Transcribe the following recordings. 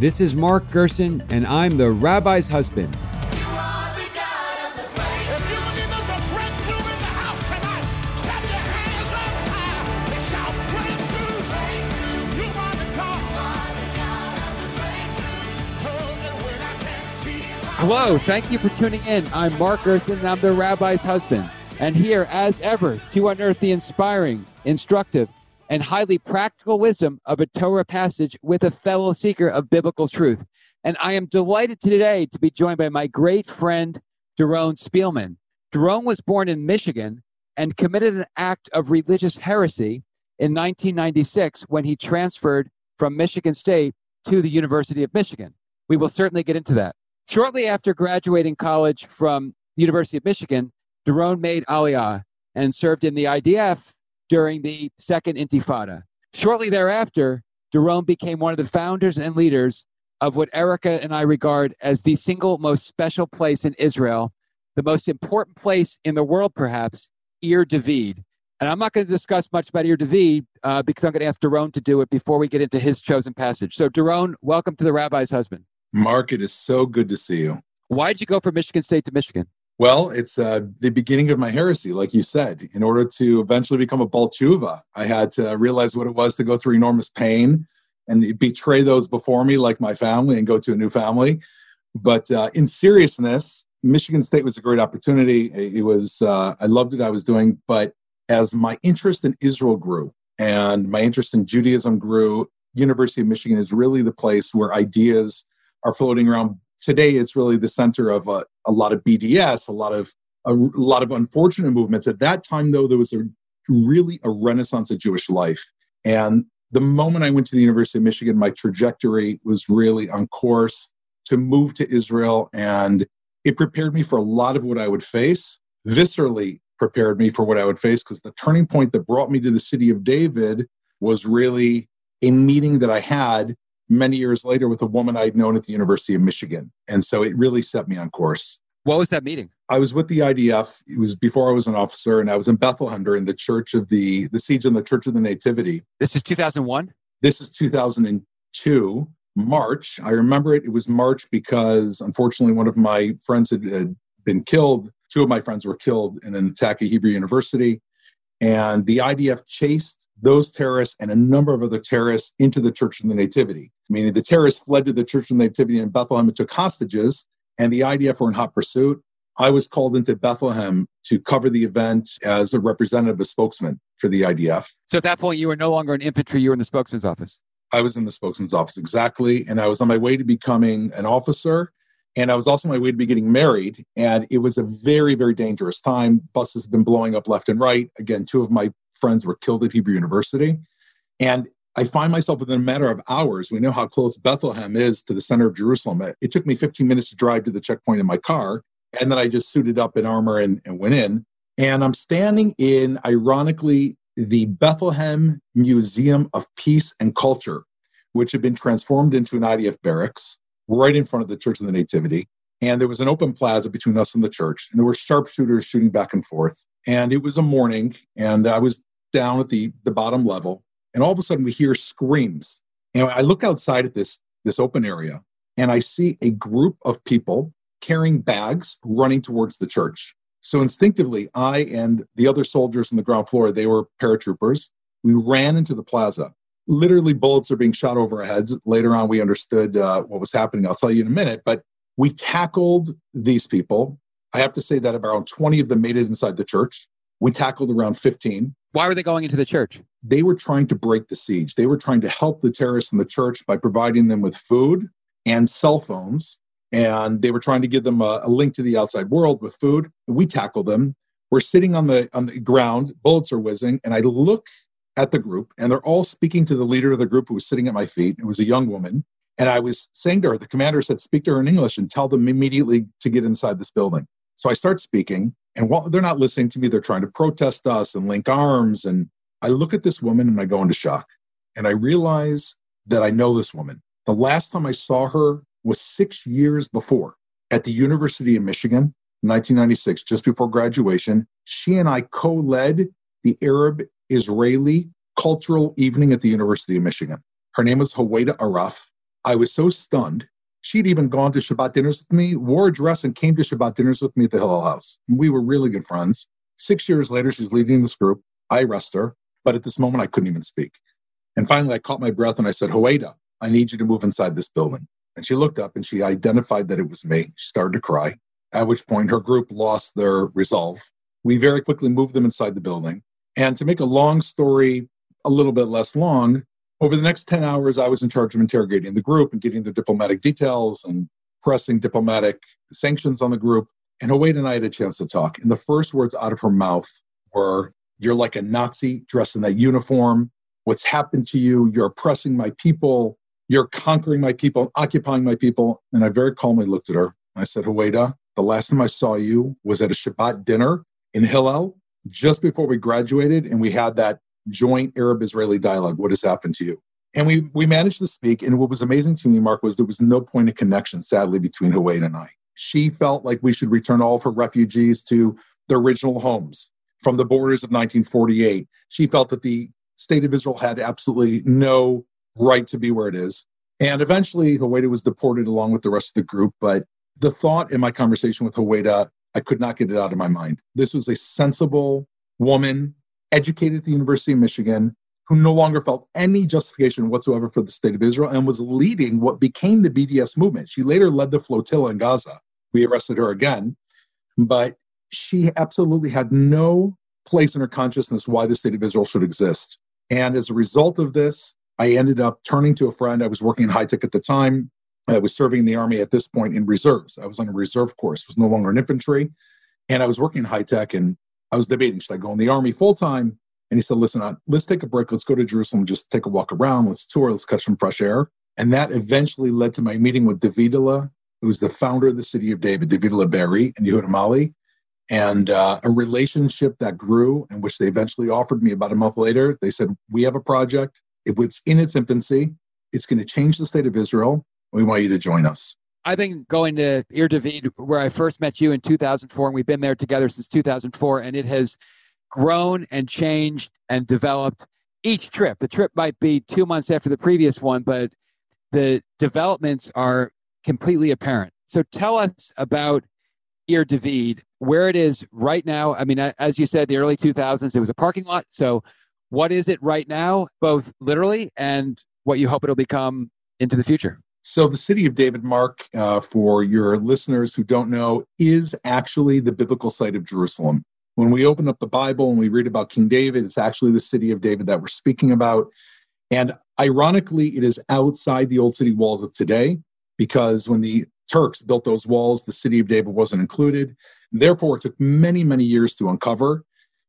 This is Mark Gerson, and I'm the rabbi's husband. Hello, thank you for tuning in. I'm Mark Gerson, and I'm the rabbi's husband. And here, as ever, to unearth the inspiring, instructive, and highly practical wisdom of a Torah passage with a fellow seeker of biblical truth. And I am delighted today to be joined by my great friend, Doron Spielman. Doron was born in Michigan and committed an act of religious heresy in 1996 when he transferred from Michigan State to the University of Michigan. We will certainly get into that. Shortly after graduating college from the University of Michigan, Doron made Aliyah and served in the IDF during the Second Intifada. Shortly thereafter, Doron became one of the founders and leaders of what Erica and I regard as the single most special place in Israel, the most important place in the world, perhaps, Ir David. And I'm not going to discuss much about Ir David uh, because I'm going to ask Doron to do it before we get into his chosen passage. So, Doron, welcome to the Rabbi's Husband. Mark, it is so good to see you. Why did you go from Michigan State to Michigan? Well, it's uh, the beginning of my heresy, like you said. In order to eventually become a baal I had to realize what it was to go through enormous pain and betray those before me, like my family, and go to a new family. But uh, in seriousness, Michigan State was a great opportunity. It was uh, I loved what I was doing, but as my interest in Israel grew and my interest in Judaism grew, University of Michigan is really the place where ideas are floating around. Today, it's really the center of a, a lot of BDS, a lot of a, a lot of unfortunate movements. At that time, though, there was a really a renaissance of Jewish life. And the moment I went to the University of Michigan, my trajectory was really on course to move to Israel. And it prepared me for a lot of what I would face, viscerally prepared me for what I would face, because the turning point that brought me to the city of David was really a meeting that I had many years later with a woman I'd known at the University of Michigan. And so it really set me on course. What was that meeting? I was with the IDF. It was before I was an officer, and I was in Bethlehem during the Church of the the siege in the Church of the Nativity. This is 2001. This is 2002 March. I remember it. It was March because unfortunately one of my friends had, had been killed. Two of my friends were killed in an attack at Hebrew University, and the IDF chased those terrorists and a number of other terrorists into the Church of the Nativity. Meaning the terrorists fled to the Church of the Nativity in Bethlehem and took hostages, and the IDF were in hot pursuit. I was called into Bethlehem to cover the event as a representative, a spokesman for the IDF. So at that point, you were no longer in infantry, you were in the spokesman's office. I was in the spokesman's office, exactly. And I was on my way to becoming an officer. And I was also on my way to be getting married. And it was a very, very dangerous time. Buses have been blowing up left and right. Again, two of my friends were killed at Hebrew University. And I find myself within a matter of hours. We know how close Bethlehem is to the center of Jerusalem. It took me 15 minutes to drive to the checkpoint in my car. And then I just suited up in armor and, and went in. And I'm standing in, ironically, the Bethlehem Museum of Peace and Culture, which had been transformed into an IDF barracks right in front of the Church of the Nativity. And there was an open plaza between us and the church, and there were sharpshooters shooting back and forth. And it was a morning, and I was down at the, the bottom level, and all of a sudden we hear screams. And I look outside at this, this open area, and I see a group of people carrying bags running towards the church. So instinctively, I and the other soldiers on the ground floor, they were paratroopers, we ran into the plaza. Literally, bullets are being shot over our heads. Later on, we understood uh, what was happening. I'll tell you in a minute. But we tackled these people. I have to say that around 20 of them made it inside the church. We tackled around 15. Why were they going into the church? They were trying to break the siege. They were trying to help the terrorists in the church by providing them with food and cell phones. And they were trying to give them a, a link to the outside world with food. We tackled them. We're sitting on the on the ground, bullets are whizzing, and I look at the group, and they're all speaking to the leader of the group who was sitting at my feet. It was a young woman. And I was saying to her, the commander said, speak to her in English and tell them immediately to get inside this building. So I start speaking, and while they're not listening to me, they're trying to protest us and link arms. And I look at this woman and I go into shock. And I realize that I know this woman. The last time I saw her was six years before at the University of Michigan, 1996, just before graduation. She and I co led the Arab Israeli Cultural Evening at the University of Michigan. Her name was Huwaida Arraf. I was so stunned. She'd even gone to Shabbat dinners with me, wore a dress, and came to Shabbat dinners with me at the Hillel House. We were really good friends. Six years later, she's leading this group. I arrest her, but at this moment, I couldn't even speak. And finally, I caught my breath and I said, Huwaida, I need you to move inside this building. And she looked up and she identified that it was me. She started to cry, at which point her group lost their resolve. We very quickly moved them inside the building. And to make a long story a little bit less long, over the next 10 hours, I was in charge of interrogating the group and getting the diplomatic details and pressing diplomatic sanctions on the group. And Huwaida and I had a chance to talk. And the first words out of her mouth were, You're like a Nazi dressed in that uniform. What's happened to you? You're oppressing my people. You're conquering my people, occupying my people. And I very calmly looked at her. I said, Huwaida, the last time I saw you was at a Shabbat dinner in Hillel just before we graduated. And we had that joint Arab Israeli dialogue. What has happened to you? And we, we managed to speak. And what was amazing to me, Mark, was there was no point of connection, sadly, between Huwaida and I. She felt like we should return all of her refugees to their original homes from the borders of 1948. She felt that the state of Israel had absolutely no right to be where it is. And eventually, Huwaida was deported along with the rest of the group. But the thought in my conversation with Huwaida, I could not get it out of my mind. This was a sensible woman educated at the University of Michigan, who no longer felt any justification whatsoever for the state of Israel and was leading what became the BDS movement. She later led the flotilla in Gaza. We arrested her again, but she absolutely had no place in her consciousness why the state of Israel should exist. And as a result of this, I ended up turning to a friend. I was working in high tech at the time. I was serving in the army at this point in reserves. I was on a reserve course, was no longer in infantry. And I was working in high tech and I was debating should I go in the army full time? And he said, listen, let's take a break. Let's go to Jerusalem, just take a walk around. Let's tour. Let's catch some fresh air. And that eventually led to my meeting with Davidala, who's the founder of the city of David, Davidala Be'eri in Yehuda Mali, and uh, a relationship that grew in which they eventually offered me about a month later. They said, we have a project. It was in its infancy. It's going to change the state of Israel. We want you to join us. I've been going to Ir David where I first met you in 2004, and we've been there together since 2004, and it has grown and changed and developed each trip. The trip might be two months after the previous one, but the developments are completely apparent. So tell us about Ir David, where it is right now. I mean, as you said, the early 2000s, it was a parking lot. So what is it right now, both literally and what you hope it'll become into the future? So, the city of David, Mark, uh, for your listeners who don't know, is actually the biblical site of Jerusalem. When we open up the Bible and we read about King David, it's actually the city of David that we're speaking about. And ironically, it is outside the old city walls of today because when the Turks built those walls, the city of David wasn't included. Therefore, it took many, many years to uncover.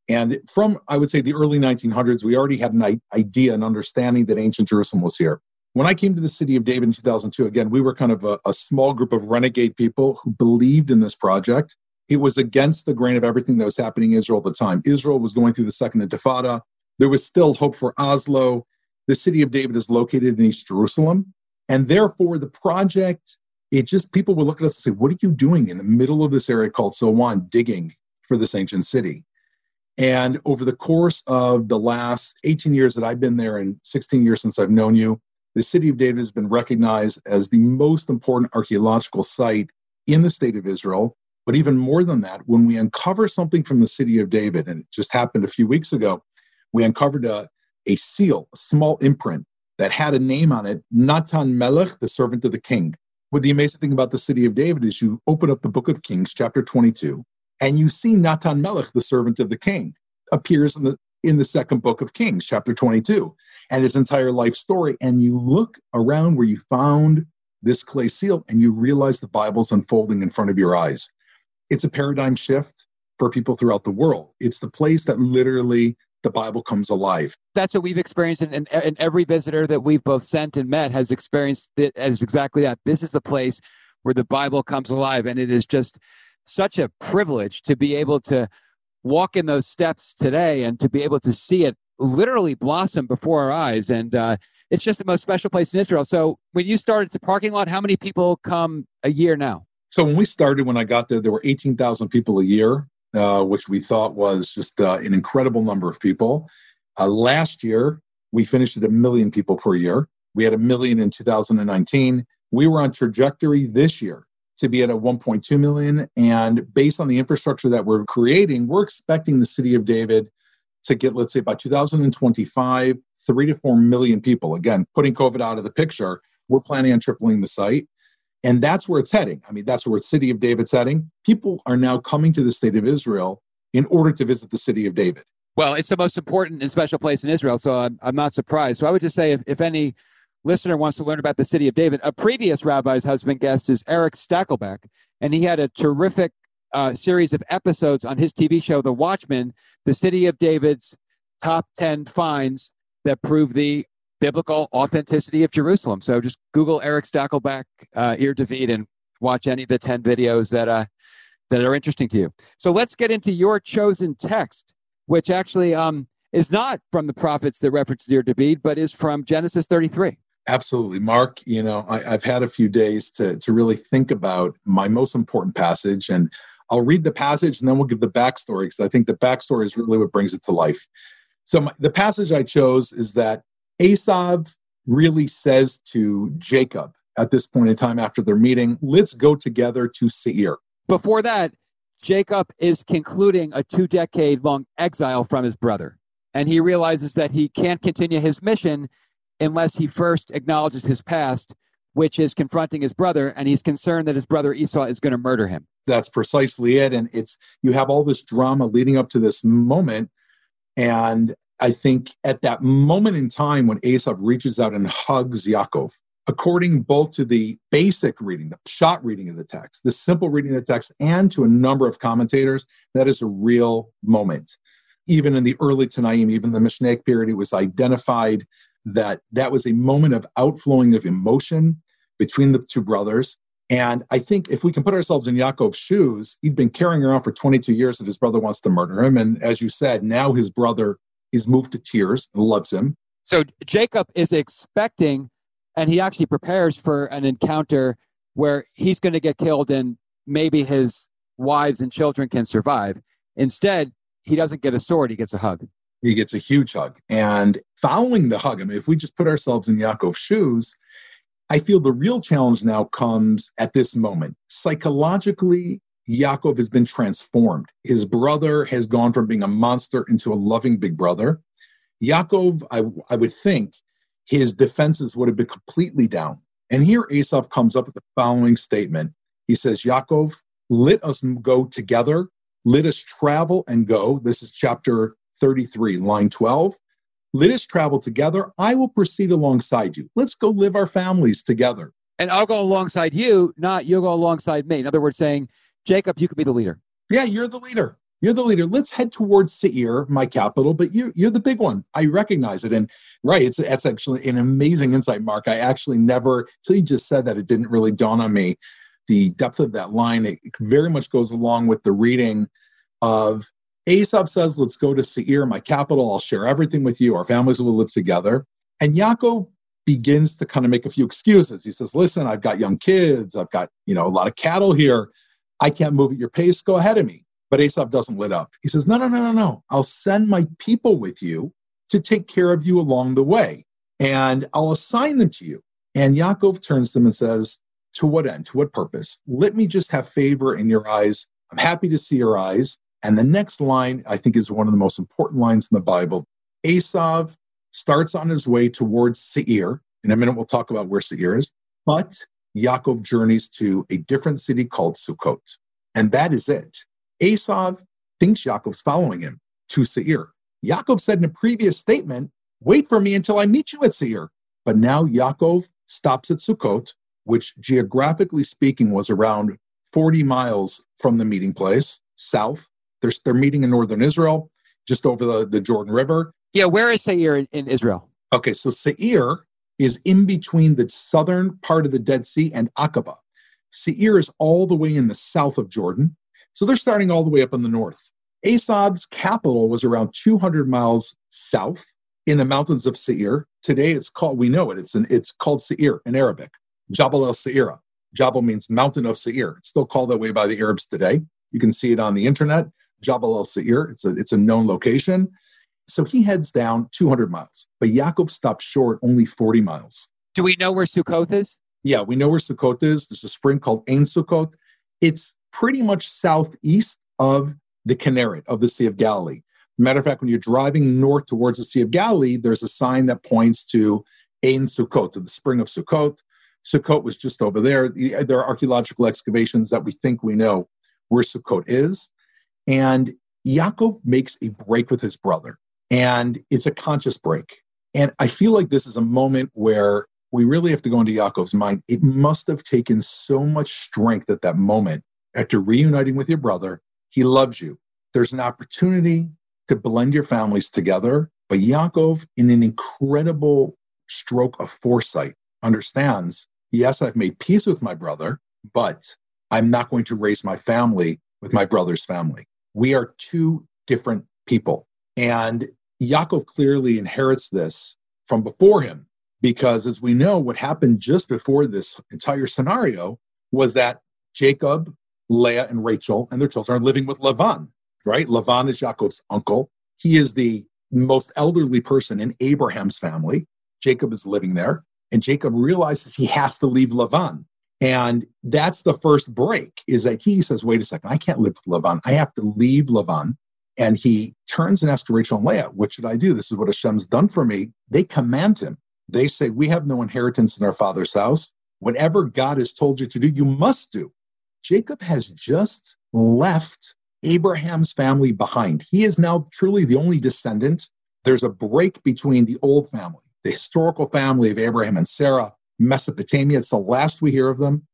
And from, I would say, the early 1900s, we already had an idea and understanding that ancient Jerusalem was here. When I came to the city of David in 2002, again, we were kind of a, a small group of renegade people who believed in this project. It was against the grain of everything that was happening in Israel at the time. Israel was going through the second intifada. There was still hope for Oslo. The city of David is located in East Jerusalem. And therefore, the project, it just, people would look at us and say, What are you doing in the middle of this area called Silwan, digging for this ancient city? And over the course of the last 18 years that I've been there and 16 years since I've known you, the city of David has been recognized as the most important archaeological site in the state of Israel. But even more than that, when we uncover something from the city of David, and it just happened a few weeks ago, we uncovered a, a seal, a small imprint that had a name on it, Natan Melech, the servant of the king. What the amazing thing about the city of David is you open up the book of Kings, chapter 22, and you see Natan Melech, the servant of the king, appears in the in the second book of Kings, chapter 22, and his entire life story. And you look around where you found this clay seal and you realize the Bible's unfolding in front of your eyes. It's a paradigm shift for people throughout the world. It's the place that literally the Bible comes alive. That's what we've experienced, and, and, every visitor that we've both sent and met has experienced it as exactly that. This is the place where the Bible comes alive, and it is just such a privilege to be able to walk in those steps today and to be able to see it literally blossom before our eyes. And uh, it's just the most special place in Israel. So when you started the parking lot, how many people come a year now? So when we started, when I got there, there were 18,000 people a year, uh, which we thought was just uh, an incredible number of people. Uh, last year, we finished at a million people per year. We had a million in 2019. We were on trajectory this year to be at a 1.2 million. And based on the infrastructure that we're creating, we're expecting the city of David to get, let's say, by 2025, three to four million people. Again, putting COVID out of the picture, we're planning on tripling the site. And that's where it's heading. I mean, that's where City of David's heading. People are now coming to the state of Israel in order to visit the city of David. Well, it's the most important and special place in Israel, so I'm, I'm not surprised. So I would just say if, if any listener wants to learn about the city of David, a previous rabbi's husband guest is Erick Stakelbeck, and he had a terrific uh, series of episodes on his TV show, The Watchman, the city of David's top 10 finds that prove the biblical authenticity of Jerusalem. So just Google Erick Stakelbeck, uh, Ir David, and watch any of the 10 videos that, uh, that are interesting to you. So let's get into your chosen text, which actually um, is not from the prophets that reference Ir David, but is from Genesis 33. Absolutely, Mark. You know, I, have had a few days to to really think about my most important passage, and I'll read the passage and then we'll give the backstory because I think the backstory is really what brings it to life. So my, the passage I chose is that Esav really says to Jacob at this point in time after their meeting, "Let's go together to Seir." Before that, Jacob is concluding a two decade long exile from his brother, and he realizes that he can't continue his mission unless he first acknowledges his past, which is confronting his brother, and he's concerned that his brother Esau is going to murder him. That's precisely it. And it's you have all this drama leading up to this moment. And I think at that moment in time when Esau reaches out and hugs Yaakov, according both to the basic reading, the pshat reading of the text, the simple reading of the text, and to a number of commentators, that is a real moment. Even in the early Tanaim, even the Mishnaic period, it was identified that that was a moment of outflowing of emotion between the two brothers. And I think if we can put ourselves in Yaakov's shoes, he'd been carrying around for 22 years that his brother wants to murder him. And as you said, now his brother is moved to tears and loves him. So Jacob is expecting, and he actually prepares for an encounter where he's going to get killed and maybe his wives and children can survive. Instead, he doesn't get a sword, he gets a hug he gets a huge hug. And following the hug, I mean, if we just put ourselves in Yaakov's shoes, I feel the real challenge now comes at this moment. Psychologically, Yaakov has been transformed. His brother has gone from being a monster into a loving big brother. Yaakov, I, I would think, his defenses would have been completely down. And here Esav comes up with the following statement. He says, Yaakov, let us go together. Let us travel and go. This is chapter 33, line 12. Let us travel together. I will proceed alongside you. Let's go live our families together. And I'll go alongside you, not you'll go alongside me. In other words, saying, Jacob, you could be the leader. Yeah, you're the leader. You're the leader. Let's head towards Seir, my capital, but you, you're the big one. I recognize it. And right, it's that's actually an amazing insight, Mark. I actually never, so you just said that, it didn't really dawn on me. The depth of that line, it very much goes along with the reading of Esav says, Let's go to Seir, my capital. I'll share everything with you. Our families will live together. And Yaakov begins to kind of make a few excuses. He says, Listen, I've got young kids. I've got, you know, a lot of cattle here. I can't move at your pace. Go ahead of me. But Esav doesn't let up. He says, No, no, no, no, no. I'll send my people with you to take care of you along the way, and I'll assign them to you. And Yaakov turns to him and says, To what end? To what purpose? Let me just have favor in your eyes. I'm happy to see your eyes. And the next line, I think, is one of the most important lines in the Bible. Esav starts on his way towards Seir. In a minute, we'll talk about where Seir is. But Yaakov journeys to a different city called Sukkot. And that is it. Esav thinks Yaakov's following him to Seir. Yaakov said in a previous statement, Wait for me until I meet you at Seir. But now Yaakov stops at Sukkot, which geographically speaking was around 40 miles from the meeting place, south. They're, they're meeting in northern Israel, just over the, the Jordan River. Yeah, where is Seir in, in Israel? Okay, so Seir is in between the southern part of the Dead Sea and Aqaba. Seir is all the way in the south of Jordan. So they're starting all the way up in the north. Esav's capital was around 200 miles south in the mountains of Seir. Today it's called, we know it, it's, an, it's called Seir in Arabic, Jabal el Seira. Jabal means mountain of Seir. It's still called that way by the Arabs today. You can see it on the internet. Jabal el Seir. It's a, it's a known location. So he heads down 200 miles, but Yaakov stops short only 40 miles. Do we know where Sukkot is? Yeah, we know where Sukkot is. There's a spring called Ein Sukkot. It's pretty much southeast of the Kinneret, of the Sea of Galilee. Matter of fact, when you're driving north towards the Sea of Galilee, there's a sign that points to Ein Sukkot, to the spring of Sukkot. Sukkot was just over there. There are archaeological excavations that we think we know where Sukkot is. And Yaakov makes a break with his brother, and it's a conscious break. And I feel like this is a moment where we really have to go into Yaakov's mind. It must have taken so much strength at that moment after reuniting with your brother. He loves you. There's an opportunity to blend your families together. But Yaakov, in an incredible stroke of foresight, understands yes, I've made peace with my brother, but I'm not going to raise my family with my brother's family. We are two different people. And Yaakov clearly inherits this from before him, because as we know, what happened just before this entire scenario was that Jacob, Leah, and Rachel and their children are living with Lavan, right? Lavan is Yaakov's uncle. He is the most elderly person in Abraham's family. Jacob is living there, and Jacob realizes he has to leave Lavan. And that's the first break is that he says, wait a second, I can't live with Lavan. I have to leave Lavan. And he turns and asks Rachel and Leah, what should I do? This is what Hashem's done for me. They command him. They say, we have no inheritance in our father's house. Whatever God has told you to do, you must do. Jacob has just left Abraham's family behind. He is now truly the only descendant. There's a break between the old family, the historical family of Abraham and Sarah, Mesopotamia. It's the last we hear of them.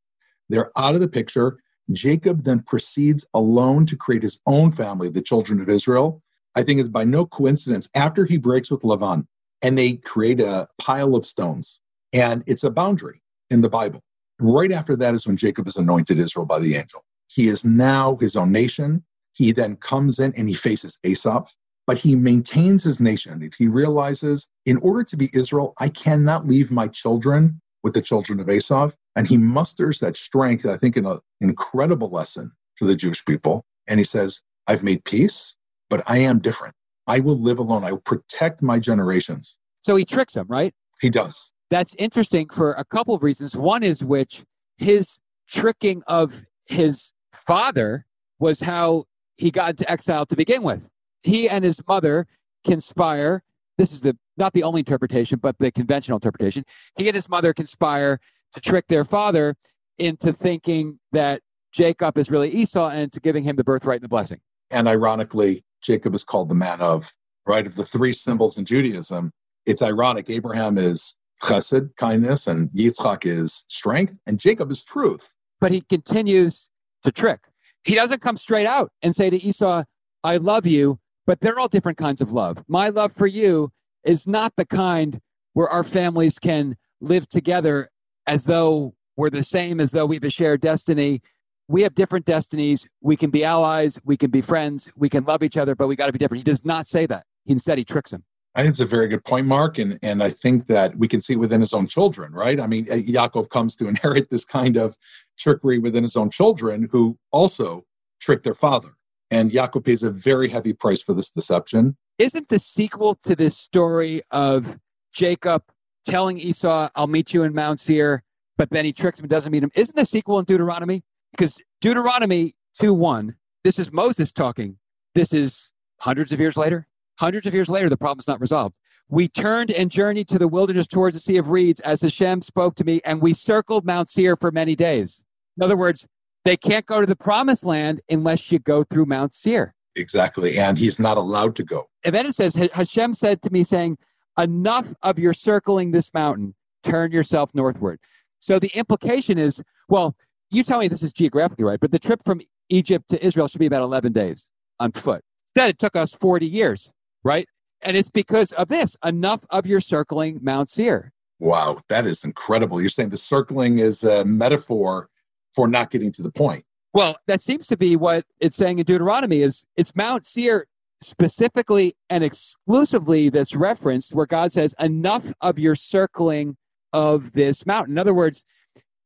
They're out of the picture. Jacob then proceeds alone to create his own family, the children of Israel. I think it's by no coincidence after he breaks with Lavan and they create a pile of stones. And it's a boundary in the Bible. Right after that is when Jacob is anointed Israel by the angel. He is now his own nation. He then comes in and he faces Esau, but he maintains his nation. He realizes in order to be Israel, I cannot leave my children with the children of Esau. And he musters that strength, I think, in an incredible lesson to the Jewish people. And he says, I've made peace, but I am different. I will live alone. I will protect my generations. So he tricks them, right? He does. That's interesting for a couple of reasons. One is which his tricking of his father was how he got into exile to begin with. He and his mother conspire. This is the not the only interpretation, but the conventional interpretation. He and his mother conspire to trick their father into thinking that Jacob is really Esau and to giving him the birthright and the blessing. And ironically, Jacob is called the man of, right? Of the three symbols in Judaism, it's ironic. Abraham is chesed, kindness, and Yitzchak is strength, and Jacob is truth. But he continues to trick. He doesn't come straight out and say to Esau, I love you, but they're all different kinds of love. My love for you is not the kind where our families can live together as though we're the same, as though we have a shared destiny. We have different destinies. We can be allies. We can be friends. We can love each other, but we got to be different. He does not say that. Instead, he tricks him. I think it's a very good point, Mark. And, and I think that we can see within his own children, right? I mean, uh, Yaakov comes to inherit this kind of trickery within his own children who also trick their father. And Yaakov pays a very heavy price for this deception. Isn't the sequel to this story of Jacob telling Esau, I'll meet you in Mount Seir, but then he tricks him and doesn't meet him? Isn't the sequel in Deuteronomy? Because Deuteronomy 2 1, this is Moses talking. This is hundreds of years later. Hundreds of years later, the problem's not resolved. We turned and journeyed to the wilderness towards the Sea of Reeds as Hashem spoke to me, and we circled Mount Seir for many days. In other words, they can't go to the promised land unless you go through Mount Seir. Exactly. And he's not allowed to go. And then it says, Hashem said to me, saying, Enough of your circling this mountain, turn yourself northward. So the implication is, well, you tell me this is geographically right, but the trip from Egypt to Israel should be about 11 days on foot. Instead, it took us 40 years, right? And it's because of this enough of your circling Mount Seir. Wow, that is incredible. You're saying the circling is a metaphor for not getting to the point. Well, that seems to be what it's saying in Deuteronomy is it's Mount Seir specifically and exclusively that's referenced where God says enough of your circling of this mountain. In other words,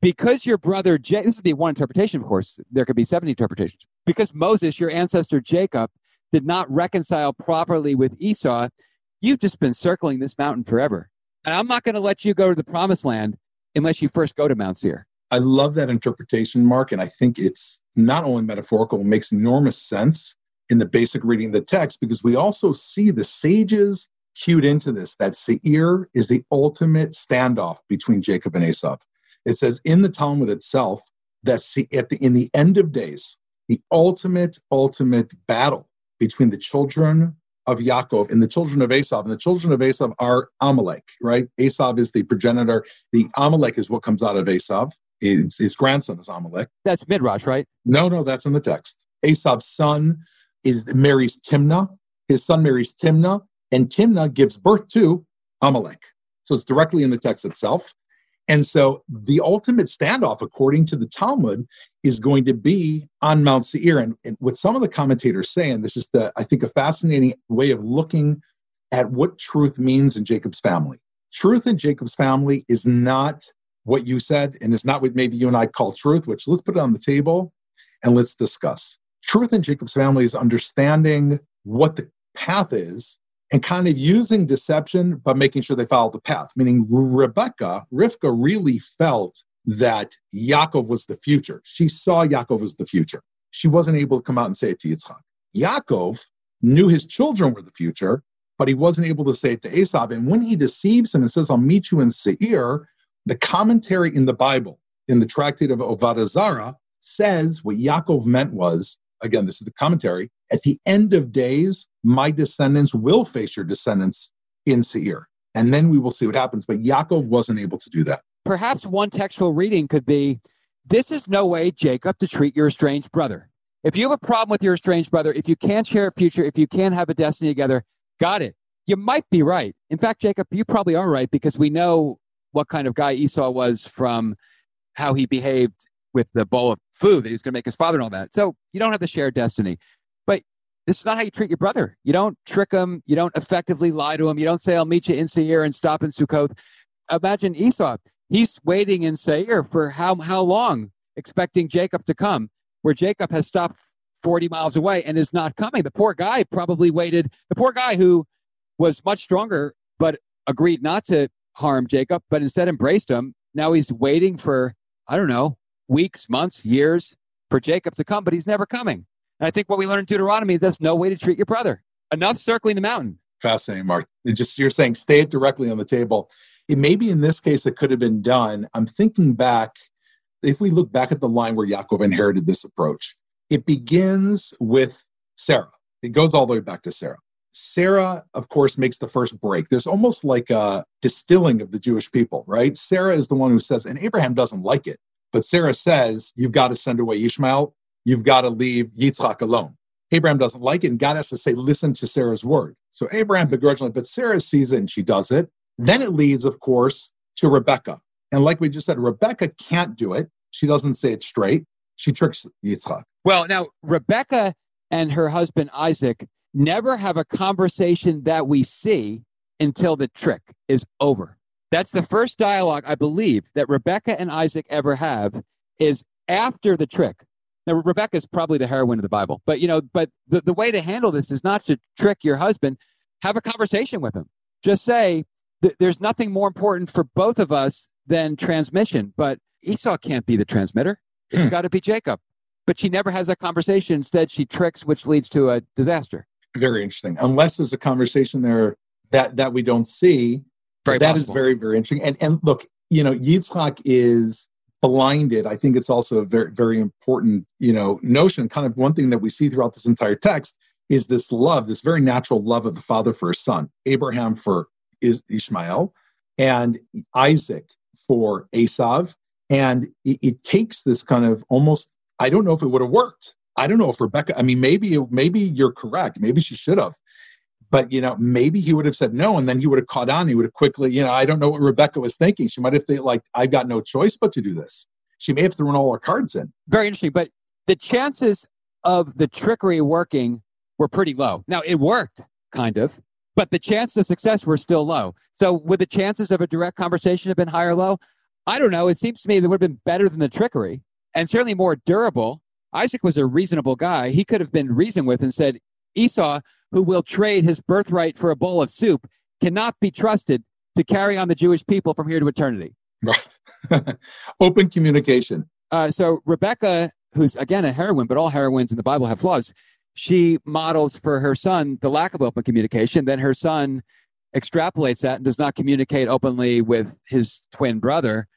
because your brother, this would be one interpretation, of course, there could be seven interpretations. Because Moses, your ancestor Jacob, did not reconcile properly with Esau, you've just been circling this mountain forever. And I'm not going to let you go to the promised land unless you first go to Mount Seir. I love that interpretation, Mark, and I think it's not only metaphorical, it makes enormous sense in the basic reading of the text because we also see the sages cued into this that Seir is the ultimate standoff between Jacob and Esau. It says in the Talmud itself that at the, in the end of days, the ultimate, ultimate battle between the children of Yaakov and the children of Esau. And the children of Esau are Amalek, right? Esau is the progenitor. The Amalek is what comes out of Esau. His, his grandson is Amalek. That's Midrash, right? No, no, that's in the text. Esau's son is marries Timnah. His son marries Timnah, and Timnah gives birth to Amalek. So it's directly in the text itself. And so the ultimate standoff, according to the Talmud, is going to be on Mount Seir. And, and what some of the commentators say, and this is the, I think, a fascinating way of looking at what truth means in Jacob's family. Truth in Jacob's family is not what you said, and it's not what maybe you and I call truth, which let's put it on the table and let's discuss. Truth in Jacob's family is understanding what the path is and kind of using deception, but making sure they follow the path. Meaning, Rebecca, Rivka really felt that Yaakov was the future. She saw Yaakov as the future. She wasn't able to come out and say it to Yitzchak. Yaakov knew his children were the future, but he wasn't able to say it to Esau. And when he deceives him and says, I'll meet you in Seir, the commentary in the Bible, in the tractate of Avodah Zarah, says what Yaakov meant was, again, this is the commentary, at the end of days, my descendants will face your descendants in Seir. And then we will see what happens. But Yaakov wasn't able to do that. Perhaps one textual reading could be this is no way, Jacob, to treat your estranged brother. If you have a problem with your estranged brother, if you can't share a future, if you can't have a destiny together, got it. You might be right. In fact, Jacob, you probably are right because we know what kind of guy Esau was from how he behaved with the bowl of food that he was going to make his father and all that. So you don't have the shared destiny. But this is not how you treat your brother. You don't trick him. You don't effectively lie to him. You don't say, I'll meet you in Seir and stop in Sukkot. Imagine Esau. He's waiting in Seir for how, how long, expecting Jacob to come, where Jacob has stopped 40 miles away and is not coming. The poor guy probably waited. The poor guy who was much stronger, but agreed not to harm Jacob, but instead embraced him. Now he's waiting for, I don't know, weeks, months, years for Jacob to come, but he's never coming. And I think what we learn in Deuteronomy is that's no way to treat your brother. Enough circling the mountain. Fascinating, Mark. It just you're saying stay it directly on the table. It maybe in this case it could have been done. I'm thinking back, if we look back at the line where Yaakov inherited this approach, it begins with Sarah. It goes all the way back to Sarah. Sarah, of course, makes the first break. There's almost like a distilling of the Jewish people, right? Sarah is the one who says, and Abraham doesn't like it, but Sarah says, You've got to send away Ishmael. You've got to leave Yitzhak alone. Abraham doesn't like it, and God has to say, Listen to Sarah's word. So Abraham begrudgingly, but Sarah sees it and she does it. Then it leads, of course, to Rebecca. And like we just said, Rebecca can't do it. She doesn't say it straight. She tricks Yitzhak. Well, now, Rebecca and her husband Isaac never have a conversation that we see until the trick is over. That's the first dialogue, I believe, that Rebecca and Isaac ever have is after the trick. Now, Rebecca is probably the heroine of the Bible, but you know, but the, the way to handle this is not to trick your husband. Have a conversation with him. Just say, there's nothing more important for both of us than transmission, but Esau can't be the transmitter. It's hmm. got to be Jacob. But she never has that conversation. Instead, she tricks, which leads to a disaster. Very interesting. Unless there's a conversation there that that we don't see, very that is very very interesting. And and look, you know, Yitzhak is blinded. I think it's also a very very important you know notion. Kind of one thing that we see throughout this entire text is this love, this very natural love of the father for his son, Abraham for Ishmael, and Isaac for Esav. And it, it takes this kind of almost. I don't know if it would have worked. I don't know if Rebecca. I mean, maybe maybe you're correct. Maybe she should have. But you know, maybe he would have said no, and then he would have caught on. He would have quickly, you know, I don't know what Rebecca was thinking. She might have felt like I've got no choice but to do this. She may have thrown all her cards in. Very interesting, but the chances of the trickery working were pretty low. Now it worked, kind of, but the chances of success were still low. So would the chances of a direct conversation have been higher or low? I don't know. It seems to me that would have been better than the trickery and certainly more durable. Isaac was a reasonable guy. He could have been reasoned with and said, Esau, who will trade his birthright for a bowl of soup, cannot be trusted to carry on the Jewish people from here to eternity. Right. Open communication. Uh, so Rebecca, who's again a heroine, but all heroines in the Bible have flaws, she models for her son the lack of open communication. Then her son extrapolates that and does not communicate openly with his twin brother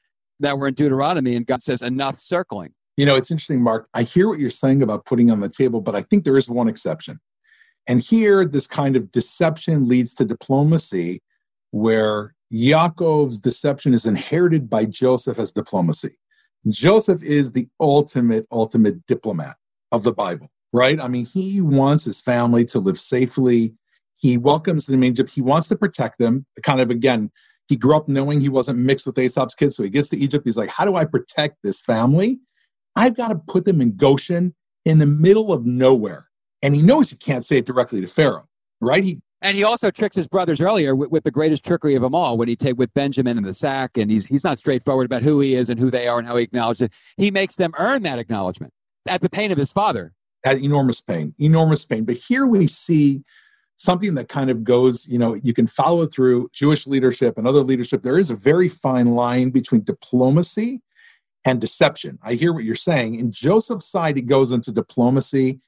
that we're in Deuteronomy, and God says, enough circling. You know, it's interesting, Mark. I hear what you're saying about putting on the table, but I think there is one exception. And here, this kind of deception leads to diplomacy, where Yaakov's deception is inherited by Joseph as diplomacy. Joseph is the ultimate, ultimate diplomat of the Bible, right? I mean, he wants his family to live safely. He welcomes them in Egypt. He wants to protect them. Kind of, again, he grew up knowing he wasn't mixed with Esau's kids. So he gets to Egypt. He's like, how do I protect this family? I've got to put them in Goshen in the middle of nowhere. And he knows he can't say it directly to Pharaoh, right? He and he also tricks his brothers earlier with, with, the greatest trickery of them all when he take with Benjamin in the sack, and he's he's not straightforward about who he is and who they are and how he acknowledges it. He makes them earn that acknowledgement at the pain of his father. At enormous pain, enormous pain. But here we see something that kind of goes, you know, you can follow through Jewish leadership and other leadership. There is a very fine line between diplomacy and deception. I hear what you're saying. In Joseph's side, he goes into diplomacy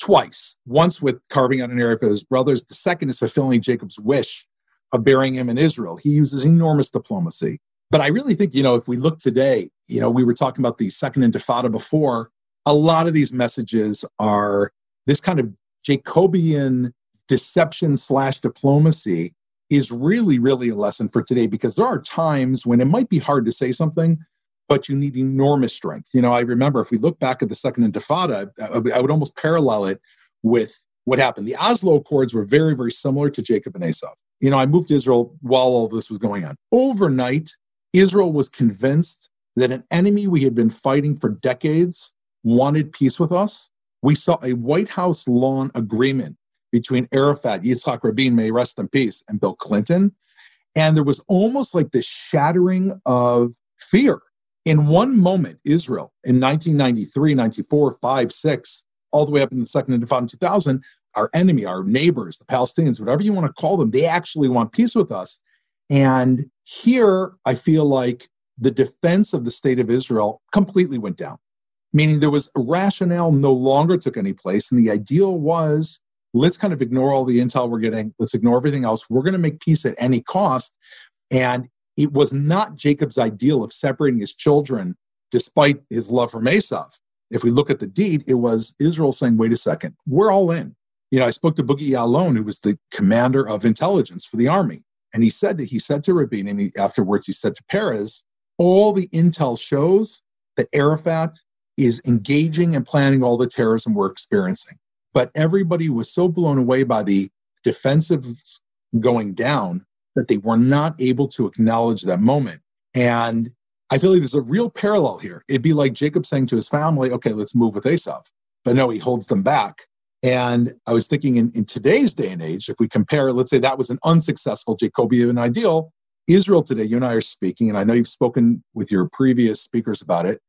twice. Once with carving out an area for his brothers. The second is fulfilling Jacob's wish of burying him in Israel. He uses enormous diplomacy. But I really think, you know, if we look today, you know, we were talking about the second intifada before, a lot of these messages are this kind of Jacobian deception slash diplomacy is really, really a lesson for today because there are times when it might be hard to say something, but you need enormous strength. You know, I remember if we look back at the Second Intifada, I would almost parallel it with what happened. The Oslo Accords were very, very similar to Jacob and Esau. You know, I moved to Israel while all this was going on. Overnight, Israel was convinced that an enemy we had been fighting for decades wanted peace with us. We saw a White House lawn agreement between Arafat, Yitzhak Rabin, may rest in peace, and Bill Clinton. And there was almost like this shattering of fear. In one moment, Israel in 1993, 94, 5, 6, all the way up in the second intifada in 2000, our enemy, our neighbors, the Palestinians, whatever you want to call them, they actually want peace with us. And here, I feel like the defense of the state of Israel completely went down, meaning there was a rationale no longer took any place. And the ideal was let's kind of ignore all the intel we're getting. Let's ignore everything else. We're going to make peace at any cost. And it was not Jacob's ideal of separating his children despite his love for Esau. If we look at the deed, it was Israel saying, wait a second, we're all in. You know, I spoke to Boogie Ya'alon, who was the commander of intelligence for the army. And he said that he said to Rabin, and he, afterwards he said to Peres, all the intel shows that Arafat is engaging and planning all the terrorism we're experiencing but everybody was so blown away by the defensive going down that they were not able to acknowledge that moment. And I feel like there's a real parallel here. It'd be like Jacob saying to his family, okay, let's move with Esau. But no, he holds them back. And I was thinking in, in today's day and age, if we compare, let's say that was an unsuccessful Jacobian ideal, Israel today, you and I are speaking, and I know you've spoken with your previous speakers about it.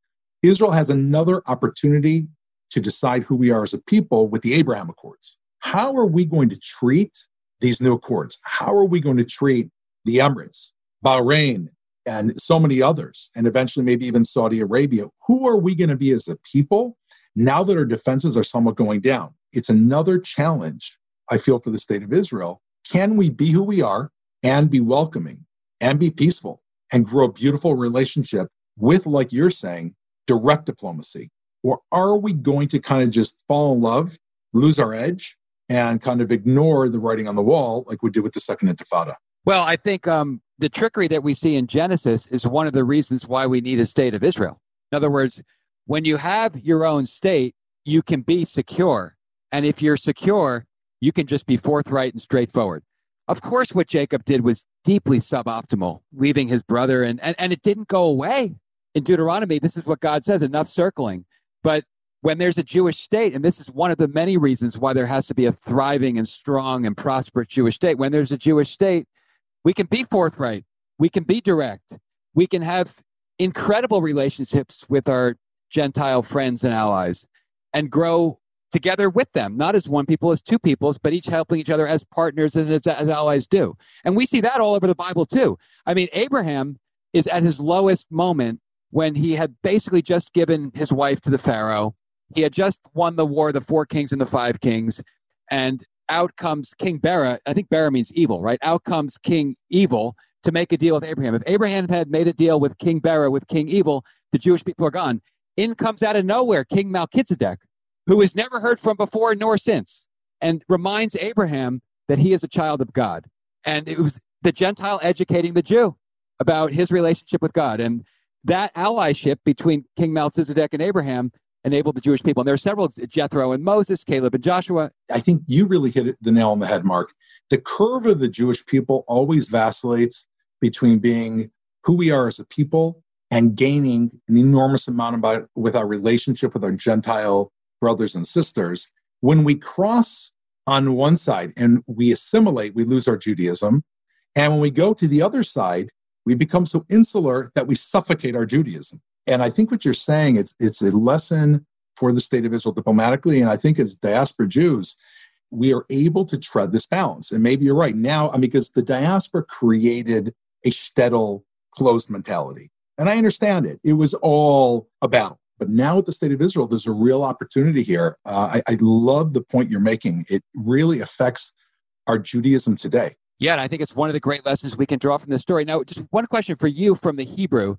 Israel has another opportunity to decide who we are as a people with the Abraham Accords. How are we going to treat these new accords? How are we going to treat the Emirates, Bahrain, and so many others, and eventually maybe even Saudi Arabia? Who are we going to be as a people now that our defenses are somewhat going down? It's another challenge, I feel, for the state of Israel. Can we be who we are and be welcoming and be peaceful and grow a beautiful relationship with, like you're saying, direct diplomacy? Or are we going to kind of just fall in love, lose our edge, and kind of ignore the writing on the wall like we did with the Second Intifada? Well, I think um, the trickery that we see in Genesis is one of the reasons why we need a state of Israel. In other words, when you have your own state, you can be secure. And if you're secure, you can just be forthright and straightforward. Of course, what Jacob did was deeply suboptimal, leaving his brother, and, and, and it didn't go away. In Deuteronomy, this is what God says enough circling. But when there's a Jewish state, and this is one of the many reasons why there has to be a thriving and strong and prosperous Jewish state, when there's a Jewish state, we can be forthright, we can be direct, we can have incredible relationships with our Gentile friends and allies and grow together with them, not as one people, as two peoples, but each helping each other as partners and as, as allies do. And we see that all over the Bible too. I mean, Abraham is at his lowest moment when he had basically just given his wife to the Pharaoh. He had just won the war, the four kings and the five kings. And out comes King Bera. I think Bera means evil, right? Out comes King Evil to make a deal with Abraham. If Abraham had made a deal with King Bera, with King Evil, the Jewish people are gone. In comes out of nowhere King Melchizedek, who is never heard from before nor since, and reminds Abraham that he is a child of God. And it was the Gentile educating the Jew about his relationship with God. And that allyship between King Melchizedek and Abraham enabled the Jewish people. And there are several Jethro and Moses, Caleb and Joshua. I think you really hit the nail on the head, Mark. The curve of the Jewish people always vacillates between being who we are as a people and gaining an enormous amount about with our relationship with our Gentile brothers and sisters. When we cross on one side and we assimilate, we lose our Judaism. And when we go to the other side, we become so insular that we suffocate our Judaism. And I think what you're saying, it's, it's a lesson for the state of Israel diplomatically. And I think as diaspora Jews, we are able to tread this balance. And maybe you're right now, I mean, because the diaspora created a shtetl closed mentality. And I understand it. It was all about. But now with the state of Israel, there's a real opportunity here. Uh, I, I love the point you're making. It really affects our Judaism today. Yeah, and I think it's one of the great lessons we can draw from this story. Now, just one question for you from the Hebrew,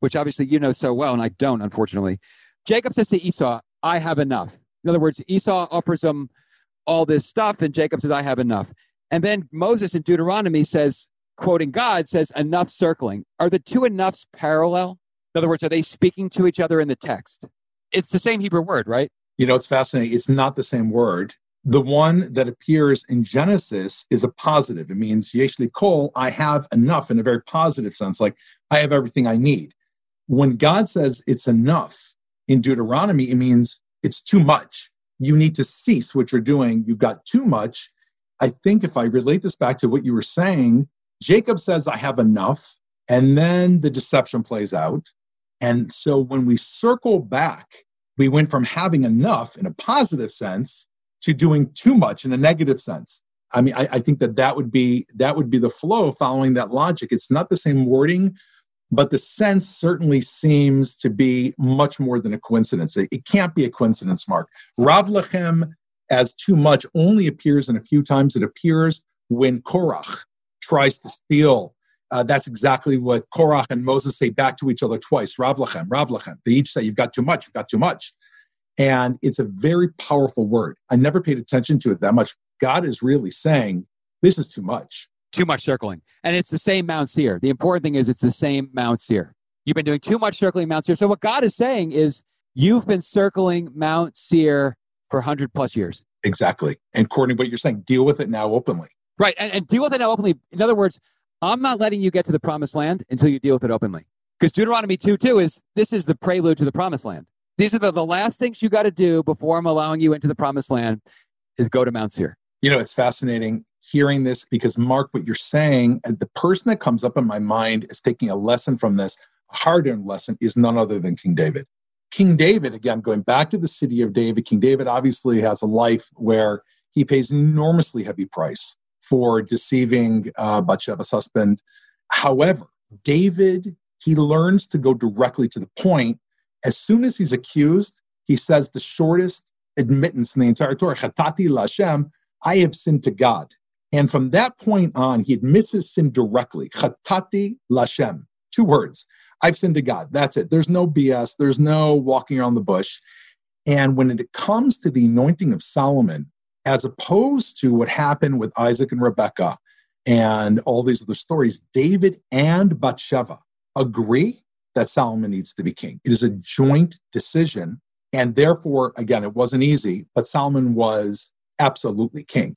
which obviously you know so well, and I don't, unfortunately. Jacob says to Esau, I have enough. In other words, Esau offers him all this stuff, and Jacob says, I have enough. And then Moses in Deuteronomy says, quoting God, says, enough circling. Are the two enoughs parallel? In other words, are they speaking to each other in the text? It's the same Hebrew word, right? You know, it's fascinating. It's not the same word. The one that appears in Genesis is a positive. It means yeshli kol, I have enough in a very positive sense, like I have everything I need. When God says it's enough in Deuteronomy, it means it's too much. You need to cease what you're doing. You've got too much. I think if I relate this back to what you were saying, Jacob says, I have enough. And then the deception plays out. And so when we circle back, we went from having enough in a positive sense to doing too much in a negative sense. I mean, I, I, think that that would be that would be the flow following that logic. It's not the same wording, but the sense certainly seems to be much more than a coincidence. It, it can't be a coincidence, Mark. Rav Lachem as too much only appears in a few times. It appears when Korach tries to steal. Uh, that's exactly what Korach and Moses say back to each other twice. Rav Lachem, Rav Lachem. They each say, "You've got too much. You've got too much." And it's a very powerful word. I never paid attention to it that much. God is really saying, this is too much. Too much circling. And it's the same Mount Seir. The important thing is it's the same Mount Seir. You've been doing too much circling Mount Seir. So what God is saying is you've been circling Mount Seir for 100 plus years. Exactly. And according to what you're saying, deal with it now openly. Right. And, and deal with it now openly. In other words, I'm not letting you get to the promised land until you deal with it openly. Because Deuteronomy 2 2 is this is the prelude to the promised land. These are the, the last things you got to do before I'm allowing you into the promised land is go to Mount Seir. You know, it's fascinating hearing this because, Mark, what you're saying, the person that comes up in my mind is taking a lesson from this, a hard earned lesson, is none other than King David. King David, again, going back to the city of David, King David obviously has a life where he pays enormously heavy price for deceiving uh, Bathsheba's husband. However, David, he learns to go directly to the point as soon as he's accused, he says the shortest admittance in the entire Torah, Chatati Lashem, I have sinned to God. And from that point on, he admits his sin directly. Chatati Lashem. Two words. I've sinned to God. That's it. There's no BS. There's no walking around the bush. And when it comes to the anointing of Solomon, as opposed to what happened with Isaac and Rebekah and all these other stories, David and Bathsheba agree that Solomon needs to be king. It is a joint decision. And therefore, again, it wasn't easy, but Solomon was absolutely king.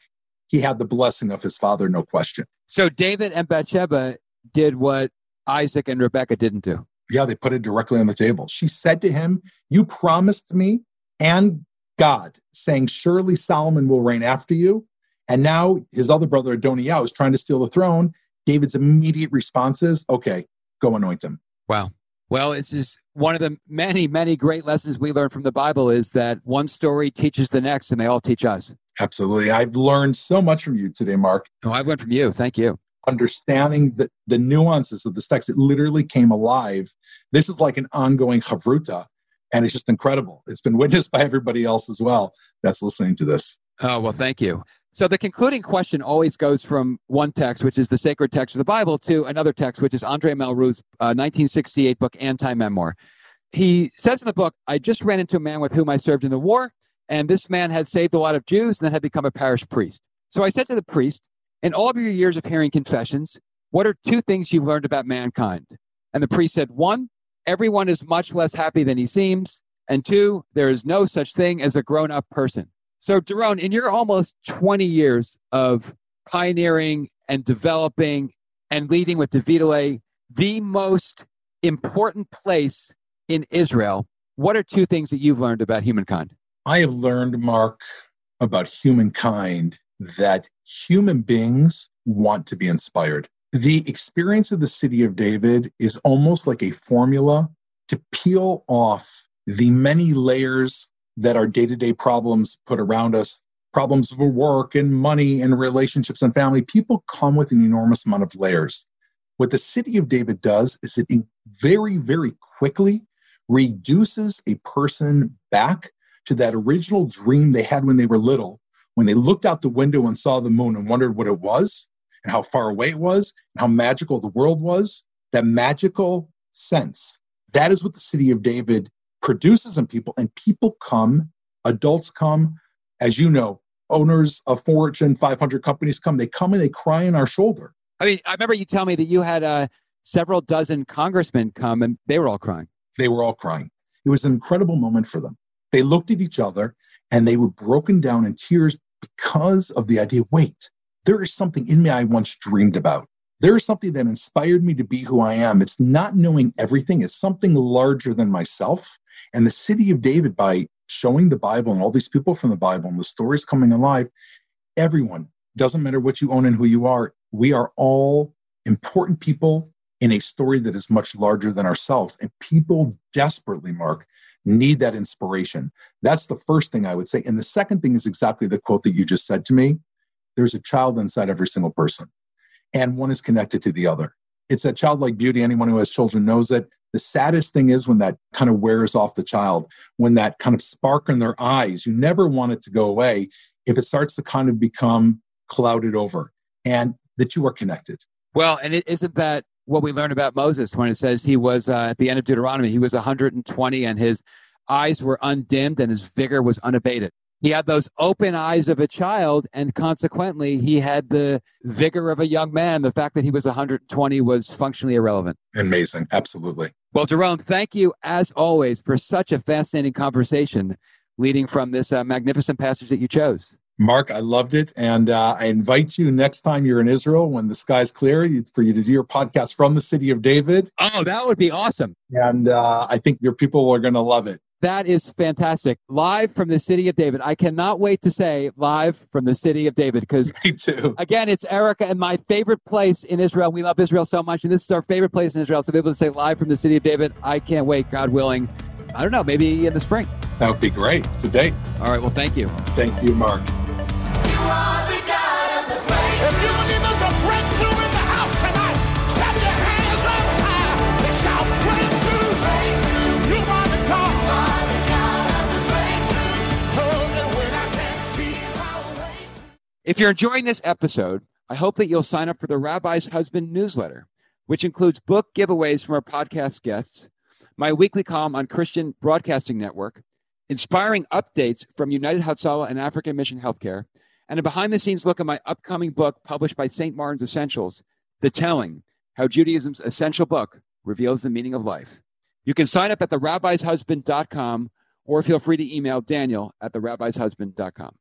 He had the blessing of his father, no question. So David and Bathsheba did what Isaac and Rebecca didn't do. Yeah, they put it directly on the table. She said to him, You promised me and God, saying, Surely Solomon will reign after you. And now his other brother, Adoniah, is trying to steal the throne. David's immediate response is, Okay, go anoint him. Wow. Well, it's just one of the many, many great lessons we learn from the Bible is that one story teaches the next, and they all teach us. Absolutely. I've learned so much from you today, Mark. Oh, I've learned from you. Thank you. Understanding the, the nuances of this text, it literally came alive. This is like an ongoing chavruta, and it's just incredible. It's been witnessed by everybody else as well that's listening to this. Oh, well, thank you. So the concluding question always goes from one text, which is the sacred text of the Bible, to another text, which is Andre Malraux's uh, 1968 book, Anti Memoir. He says in the book, I just ran into a man with whom I served in the war, and this man had saved a lot of Jews and then had become a parish priest. So I said to the priest, In all of your years of hearing confessions, what are two things you've learned about mankind? And the priest said, One, everyone is much less happy than he seems. And two, there is no such thing as a grown up person. So, Doron, in your almost 20 years of pioneering and developing and leading with Davidale, the most important place in Israel, what are two things that you've learned about humankind? I have learned, Mark, about humankind that human beings want to be inspired. The experience of the city of David is almost like a formula to peel off the many layers that our day to day problems put around us problems of work and money and relationships and family people come with an enormous amount of layers. What the city of David does is it very, very quickly reduces a person back to that original dream they had when they were little, when they looked out the window and saw the moon and wondered what it was and how far away it was and how magical the world was. That magical sense. That is what the city of David produces in people, and people come, adults come, as you know, owners of Fortune 500 companies come, they come and they cry on our shoulder. I mean, I remember you telling me that you had uh, several dozen congressmen come and they were all crying. They were all crying. It was an incredible moment for them. They looked at each other and they were broken down in tears because of the idea wait, there is something in me I once dreamed about. There is something that inspired me to be who I am. It's not knowing everything, it's something larger than myself. And the city of David, by showing the Bible and all these people from the Bible and the stories coming alive, everyone, doesn't matter what you own and who you are, we are all important people in a story that is much larger than ourselves. And people desperately, Mark, need that inspiration. That's the first thing I would say. And the second thing is exactly the quote that you just said to me there's a child inside every single person, and one is connected to the other. It's a childlike beauty. Anyone who has children knows it. The saddest thing is when that kind of wears off the child, when that kind of spark in their eyes, you never want it to go away if it starts to kind of become clouded over and the two are connected. Well, and is isn't that what we learn about Moses when it says he was uh, at the end of Deuteronomy, he was 120 and his eyes were undimmed and his vigor was unabated. He had those open eyes of a child and consequently he had the vigor of a young man. The fact that he was 120 was functionally irrelevant. Amazing. Absolutely. Well Doron, thank you as always for such a fascinating conversation leading from this uh, magnificent passage that you chose Mark, I loved it. And uh, I invite you next time you're in Israel when the sky's clear for you to do your podcast from the city of David. Oh, that would be awesome. And uh, I think your people are going to love it. That is fantastic. Live from the city of David. I cannot wait to say live from the city of David because. Again, it's Erica and my favorite place in Israel. We love Israel so much, and this is our favorite place in Israel. To be able to say live from the city of David, I can't wait. God willing, I don't know, maybe in the spring. That would be great. It's a date. All right. Well, thank you. Thank you, Mark. If you're enjoying this episode, I hope that you'll sign up for the Rabbi's Husband newsletter, which includes book giveaways from our podcast guests, my weekly column on Christian Broadcasting Network, inspiring updates from United Hatzalah and African Mission Healthcare, and a behind the scenes look at my upcoming book published by St. Martin's Essentials, The Telling How Judaism's Essential Book Reveals the Meaning of Life. You can sign up at therabbishusband.com or feel free to email Daniel at therabbishusband.com.